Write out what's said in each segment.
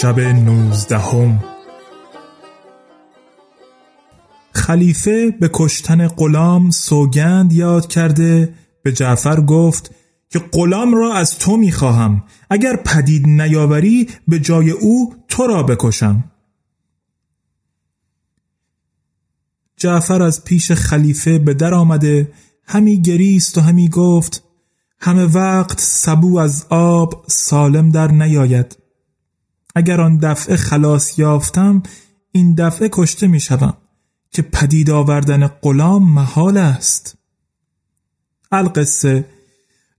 شب نوزدهم. خلیفه به کشتن غلام سوگند یاد کرده. به جعفر گفت که غلام را از تو می‌خواهم. اگر پدید نیاوری به جای او تو را بکشم. جعفر از پیش خلیفه به در آمده. همی گریست و همی گفت همه وقت سبو از آب سالم در نیاید. اگر آن دفعه خلاص یافتم این دفعه کشته می شوم که پدید آوردن غلام محال است. القصه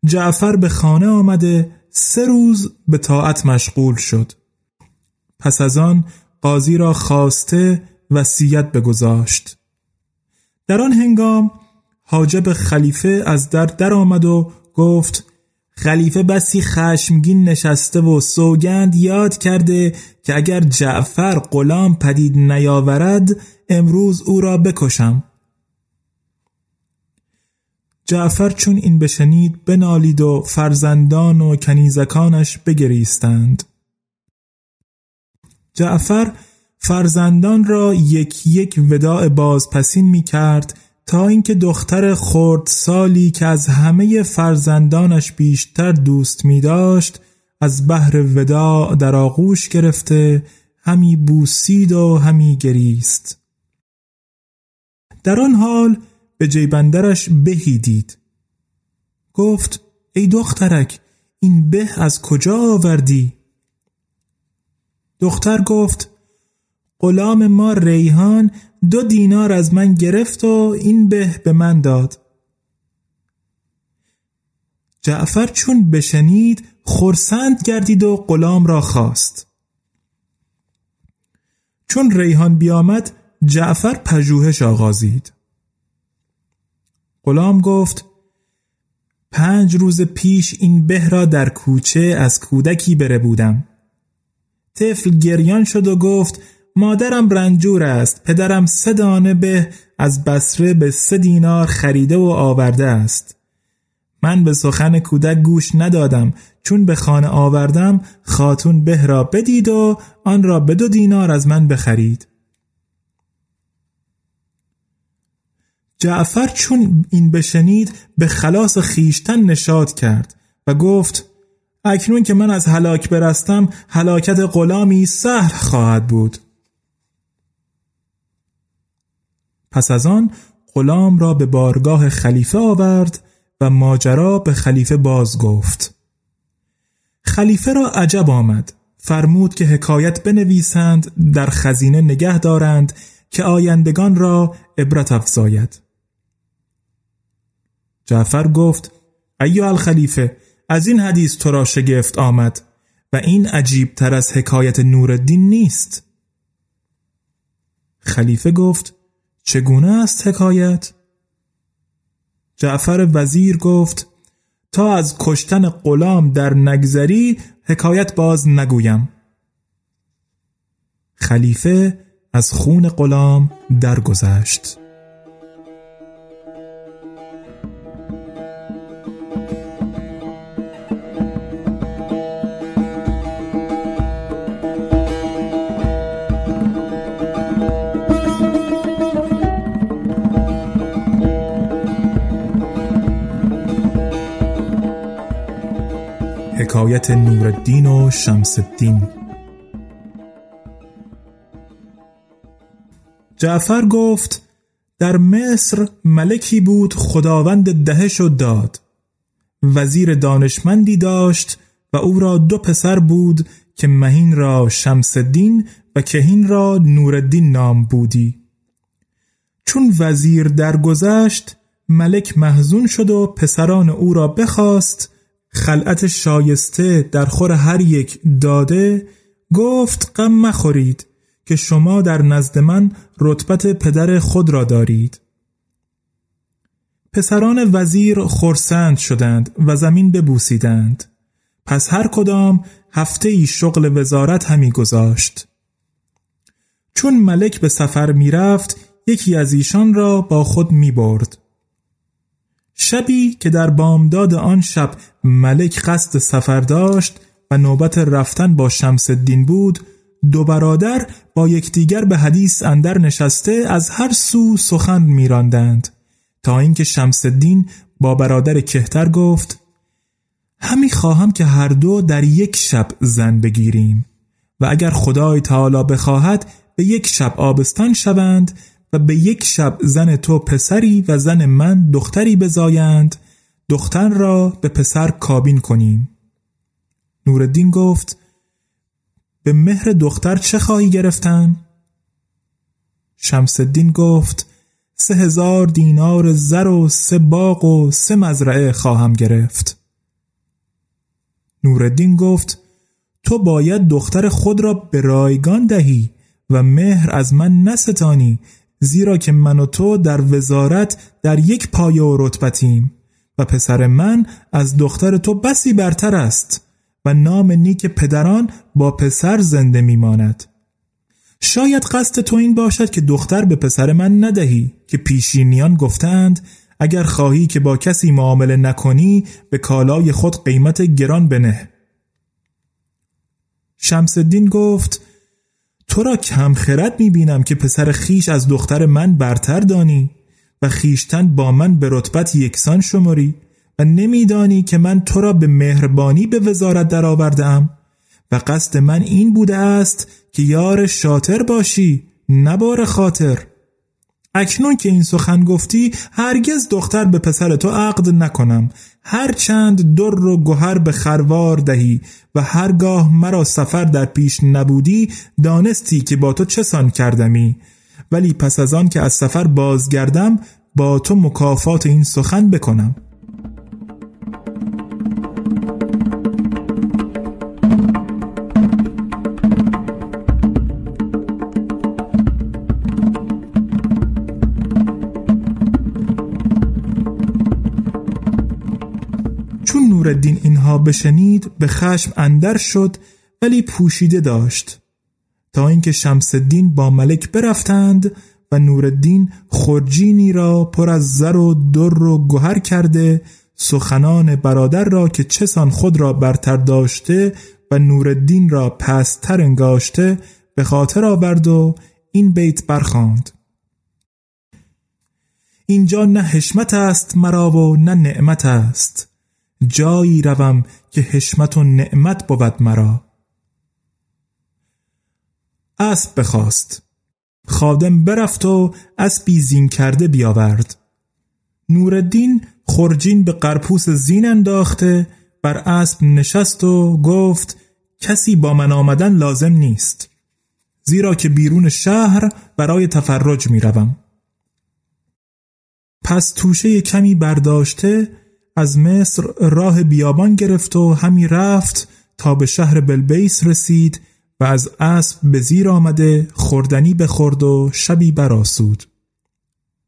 جعفر به خانه آمده سه روز به طاعت مشغول شد. پس از آن قاضی را خواسته وصیت بگذاشت. در آن هنگام حاجب خلیفه از در در آمد و گفت خلیفه بسی خشمگین نشسته و سوگند یاد کرده که اگر جعفر غلام پدید نیاورد امروز او را بکشم. جعفر چون این بشنید بنالید و فرزندان و کنیزکانش بگریستند. جعفر فرزندان را یک یک وداع بازپسین می کرد تا اینکه دختر خرد سالی که از همه فرزندانش بیشتر دوست می داشت از بحر ودا در آغوش گرفته همی بوسید و همی گریست در آن حال به جیبندرش بهی دید گفت ای دخترک این به از کجا آوردی؟ دختر گفت غلام ما ریحان دو دینار از من گرفت و این به به من داد. جعفر چون بشنید خرسند گردید و غلام را خواست. چون ریحان بیامد جعفر پژوهش آغازید. غلام گفت پنج روز پیش این به را در کوچه از کودکی بره بودم. طفل گریان شد و گفت مادرم رنجور است. پدرم سه دانه به از بسره به سه دینار خریده و آورده است. من به سخن کودک گوش ندادم. چون به خانه آوردم خاتون به را بدید و آن را به دو دینار از من بخرید. جعفر چون این بشنید به خلاص خیشتن نشاد کرد و گفت اکنون که من از هلاک برستم هلاکت غلامی سهل خواهد بود. پس از آن غلام را به بارگاه خلیفه آورد و ماجرا به خلیفه باز گفت. خلیفه را عجب آمد. فرمود که حکایت بنویسند در خزینه نگه دارند که آیندگان را عبرت افزاید. جعفر گفت ایو الخلیفه از این حدیث تو را شگفت آمد و این عجیب تر از حکایت نوردین نیست. خلیفه گفت چگونه است حکایت؟ جعفر وزیر گفت تا از کشتن غلام در نگذری حکایت باز نگویم خلیفه از خون غلام درگذشت حکایت نورالدین و شمس الدین جعفر گفت در مصر ملکی بود خداوند دهش و داد. وزیر دانشمندی داشت و او را دو پسر بود که مهین را شمس الدین و کهین را نورالدین نام بودی. چون وزیر درگذشت ملک محزون شد و پسران او را بخواست خلعت شایسته در خور هر یک داده گفت غم مخورید که شما در نزد من رتبت پدر خود را دارید. پسران وزیر خورسند شدند و زمین ببوسیدند. پس هر کدام هفته ای شغل وزارت همی گذاشت. چون ملک به سفر می رفت یکی از ایشان را با خود می برد. شبی که در بامداد آن شب ملک قصد سفر داشت و نوبت رفتن با شمس الدین بود دو برادر با یکدیگر به حدیث اندر نشسته از هر سو سخن میراندند. تا اینکه شمس الدین با برادر کهتر گفت همی خواهم که هر دو در یک شب زن بگیریم و اگر خدای تعالی بخواهد به یک شب آبستان شوند و به یک شب زن تو پسری و زن من دختری بزایند دختر را به پسر کابین کنیم نوردین گفت به مهر دختر چه خواهی گرفتن؟ شمسدین گفت سه هزار دینار زر و سه باغ و سه مزرعه خواهم گرفت نوردین گفت تو باید دختر خود را به رایگان دهی و مهر از من نستانی زیرا که من و تو در وزارت در یک پایه و رتبتیم و پسر من از دختر تو بسی برتر است و نام نیک پدران با پسر زنده میماند. شاید قصد تو این باشد که دختر به پسر من ندهی که پیشینیان گفتند اگر خواهی که با کسی معامله نکنی به کالای خود قیمت گران بنه. شمسدین گفت تو را کم خرد می بینم که پسر خیش از دختر من برتر دانی و خیشتن با من به رتبت یکسان شماری و نمیدانی که من تو را به مهربانی به وزارت درآوردهام و قصد من این بوده است که یار شاطر باشی نبار خاطر. اکنون که این سخن گفتی هرگز دختر به پسر تو عقد نکنم. هر چند در و گوهر به خروار دهی و هرگاه مرا سفر در پیش نبودی دانستی که با تو چه سان کردمی. ولی پس از آن که از سفر بازگردم با تو مکافات این سخن بکنم. بشنید به خشم اندر شد ولی پوشیده داشت. تا اینکه شمس الدین با ملک برفتند و نورالدین خرجینی را پر از زر و در و گوهر کرده سخنان برادر را که چسان خود را برتر داشته و نورالدین را پستر انگاشته به خاطر آورد و این بیت برخاند اینجا نه حشمت است مرا و نه نعمت است. جایی روم که حشمت و نعمت بود مرا. اسب بخواست. خادم برفت و اسبی زین کرده بیاورد. نوردین خرجین به قرپوس زین انداخته بر اسب نشست و گفت کسی با من آمدن لازم نیست. زیرا که بیرون شهر برای تفرج می روم. پس توشه کمی برداشته از مصر راه بیابان گرفت و همی رفت تا به شهر بلبیس رسید و از اسب به زیر آمده خوردنی بخورد و شبی براسود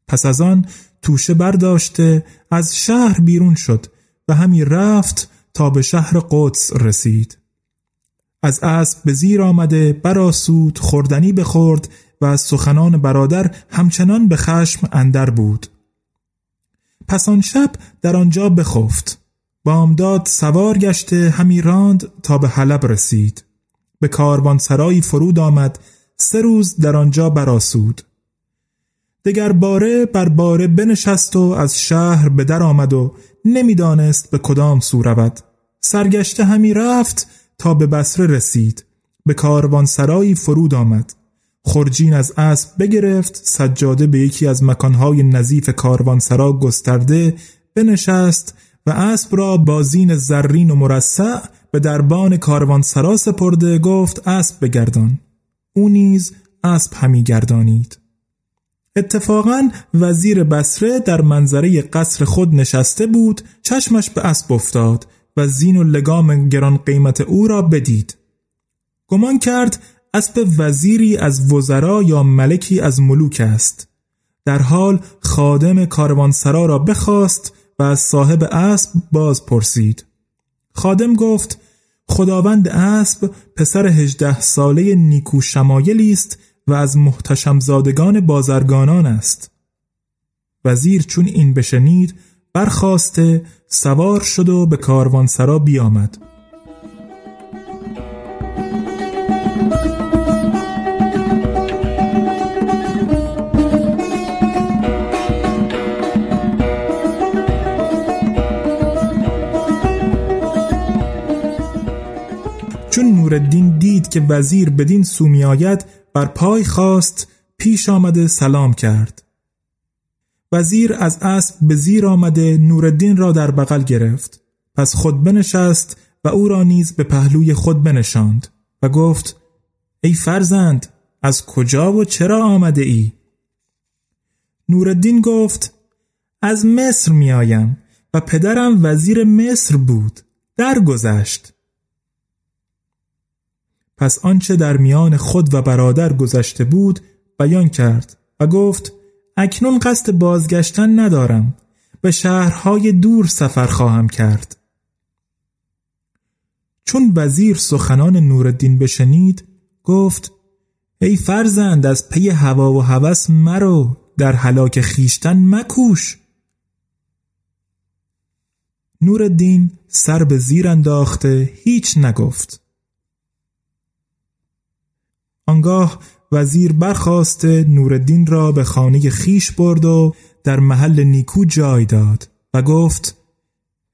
پس از آن توشه برداشته از شهر بیرون شد و همی رفت تا به شهر قدس رسید. از اسب به زیر آمده براسود خوردنی بخورد و از سخنان برادر همچنان به خشم اندر بود. پس آن شب در آنجا بخفت. بامداد سوار گشته همی راند تا به حلب رسید. به سرایی فرود آمد. سه روز در آنجا براسود دگر باره بر باره بنشست و از شهر به در آمد و نمی‌دانست به کدام سو رود. سرگشته همی رفت تا به بسره رسید. به سرایی فرود آمد. خرجین از اسب بگرفت سجاده به یکی از مکانهای نظیف کاروانسرا گسترده بنشست و اسب را با زین زرین و مرصع به دربان کاروانسرا سپرده گفت اسب بگردان. او نیز اسب همی گردانید. اتفاقا وزیر بسره در منظره قصر خود نشسته بود چشمش به اسب افتاد و زین و لگام گران قیمت او را بدید. گمان کرد اسب وزیری از وزرا یا ملکی از ملوک است. در حال خادم کاروانسرا را بخواست و از صاحب اسب باز پرسید. خادم گفت خداوند اسب پسر هجده ساله نیکو شمایلی است و از محتشم زادگان بازرگانان است. وزیر چون این بشنید برخواسته سوار شد و به کاروانسرا بیامد. نوردین دید که وزیر بدین سو آید بر پای خواست پیش آمده سلام کرد. وزیر از اسب به زیر آمده نوردین را در بغل گرفت. پس خود بنشست و او را نیز به پهلوی خود بنشاند و گفت ای فرزند از کجا و چرا آمده ای؟ نوردین گفت از مصر می آیم و پدرم وزیر مصر بود درگذشت. پس آنچه در میان خود و برادر گذشته بود بیان کرد و گفت اکنون قصد بازگشتن ندارم. به شهرهای دور سفر خواهم کرد. چون وزیر سخنان نوردین بشنید گفت ای فرزند از پی هوا و هوس مرو در حلاک خیشتن مکوش. نوردین سر به زیر انداخته هیچ نگفت. آنگاه وزیر برخواسته نوردین را به خانه خیش برد و در محل نیکو جای داد و گفت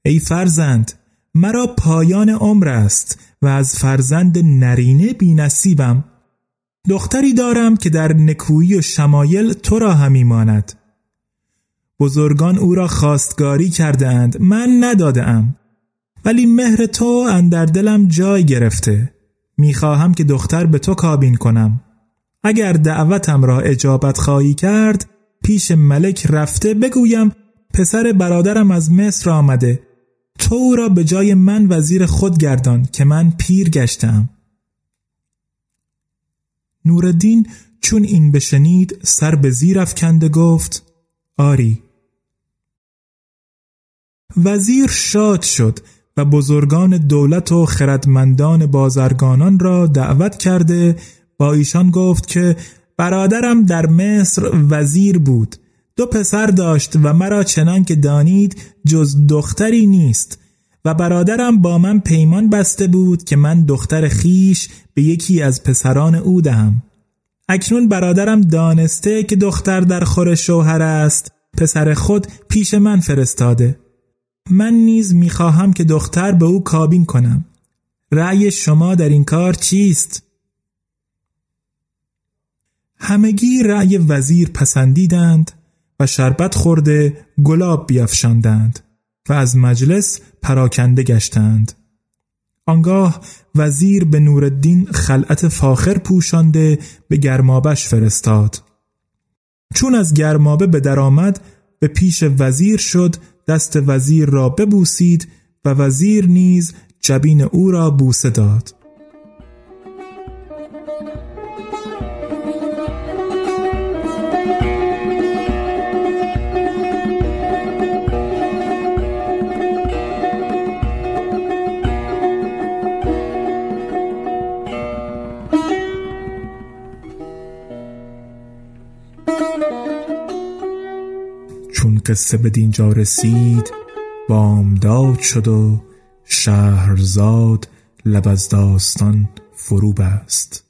ای فرزند مرا پایان عمر است و از فرزند نرینه بی نصیبم دختری دارم که در نکویی و شمایل تو را همی ماند. بزرگان او را خواستگاری کردند من ندادم ولی مهر تو اندر دلم جای گرفته. می‌خواهم که دختر به تو کابین کنم. اگر دعوتم را اجابت خواهی کرد پیش ملک رفته بگویم پسر برادرم از مصر آمده. تو او را به جای من وزیر خود گردان که من پیر گشتم. نوردین چون این بشنید سر به زیر افکنده گفت آری. وزیر شاد شد. و بزرگان دولت و خردمندان بازرگانان را دعوت کرده با ایشان گفت که برادرم در مصر وزیر بود. دو پسر داشت و مرا چنان که دانید جز دختری نیست. و برادرم با من پیمان بسته بود که من دختر خیش به یکی از پسران او دهم. اکنون برادرم دانسته که دختر در خور شوهر است پسر خود پیش من فرستاده. من نیز می‌خواهم که دختر به او کابین کنم. رأی شما در این کار چیست؟ همگی رأی وزیر پسندیدند و شربت خورده گلاب بیافشاندند و از مجلس پراکنده گشتند. آنگاه وزیر به نورالدین خلعت فاخر پوشانده به گرمابش فرستاد. چون از گرمابه به درآمد به پیش وزیر شد دست وزیر را ببوسید و وزیر نیز جبین او را بوسه داد. قصه به دینجا رسید بامداد شد و شهرزاد لب از داستان فرو بست